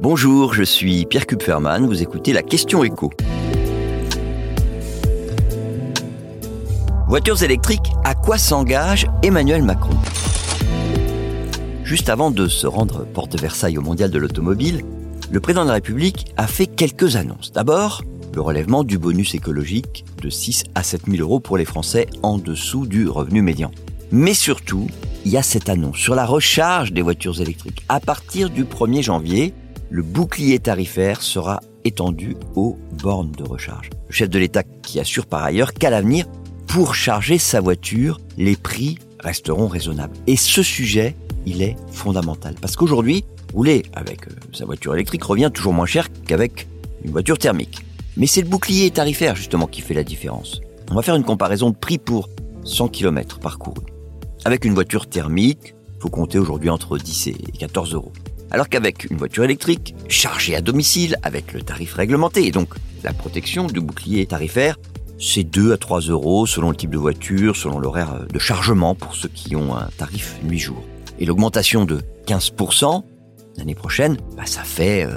Bonjour, je suis Pierre Kupferman, vous écoutez la question écho. Voitures électriques, à quoi s'engage Emmanuel Macron? Juste avant de se rendre porte Versailles au Mondial de l'automobile, le président de la République a fait quelques annonces. D'abord, le relèvement du bonus écologique de 6 à 7 000 euros pour les Français en dessous du revenu médian. Mais surtout, il y a cette annonce sur la recharge des voitures électriques. À partir du 1er janvier, le bouclier tarifaire sera étendu aux bornes de recharge. Le chef de l'État qui assure par ailleurs qu'à l'avenir, pour charger sa voiture, les prix resteront raisonnables. Et ce sujet, il est fondamental. Parce qu'aujourd'hui, rouler avec euh, sa voiture électrique revient toujours moins cher qu'avec une voiture thermique. Mais c'est le bouclier tarifaire justement qui fait la différence. On va faire une comparaison de prix pour 100 km parcourus. Avec une voiture thermique, faut compter aujourd'hui entre 10 et 14 euros. Alors qu'avec une voiture électrique, chargée à domicile, avec le tarif réglementé et donc la protection du bouclier tarifaire, c'est 2 à 3 euros selon le type de voiture, selon l'horaire de chargement pour ceux qui ont un tarif nuit-jour. Et l'augmentation de 15% l'année prochaine, bah ça fait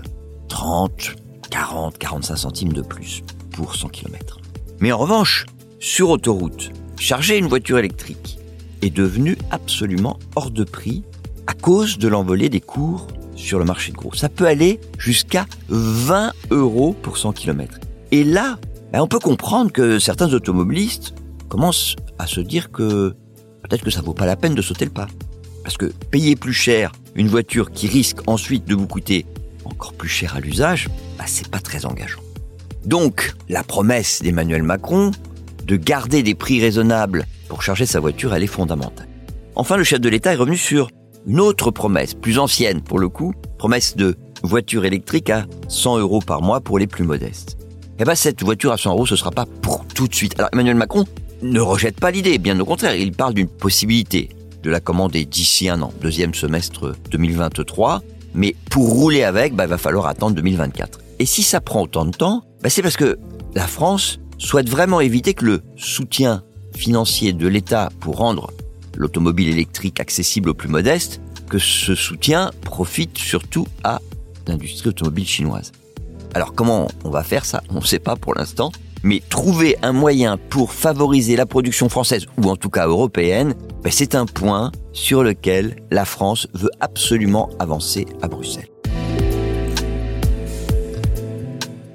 30, 40, 45 centimes de plus pour 100 km. Mais en revanche, sur autoroute, charger une voiture électrique est devenu absolument hors de prix à cause de l'envolée des cours sur le marché de gros. Ça peut aller jusqu'à 20 euros pour 100 km. Et là, ben, on peut comprendre que certains automobilistes commencent à se dire que peut-être que ça vaut pas la peine de sauter le pas. Parce que payer plus cher une voiture qui risque ensuite de vous coûter encore plus cher à l'usage, ben, c'est pas très engageant. Donc, la promesse d'Emmanuel Macron de garder des prix raisonnables pour charger sa voiture, elle est fondamentale. Enfin, le chef de l'État est revenu sur une autre promesse, plus ancienne pour le coup, promesse de voiture électrique à 100 euros par mois pour les plus modestes. Eh ben, cette voiture à 100 euros, ce sera pas pour tout de suite. Alors, Emmanuel Macron ne rejette pas l'idée, bien au contraire, il parle d'une possibilité de la commander d'ici un an, deuxième semestre 2023, mais pour rouler avec, bah, il va falloir attendre 2024. Et si ça prend autant de temps, bah, c'est parce que la France souhaite vraiment éviter que le soutien financier de l'État pour rendre l'automobile électrique accessible aux plus modestes, que ce soutien profite surtout à l'industrie automobile chinoise. Alors comment on va faire ça? On ne sait pas pour l'instant, mais trouver un moyen pour favoriser la production française, ou en tout cas européenne, ben, c'est un point sur lequel la France veut absolument avancer à Bruxelles.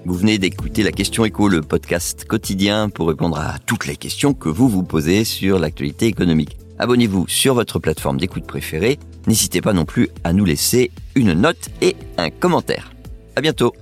Vous venez d'écouter la question écho, le podcast quotidien pour répondre à toutes les questions que vous vous posez sur l'actualité économique. Abonnez-vous sur votre plateforme d'écoute préférée. N'hésitez pas non plus à nous laisser une note et un commentaire. À bientôt.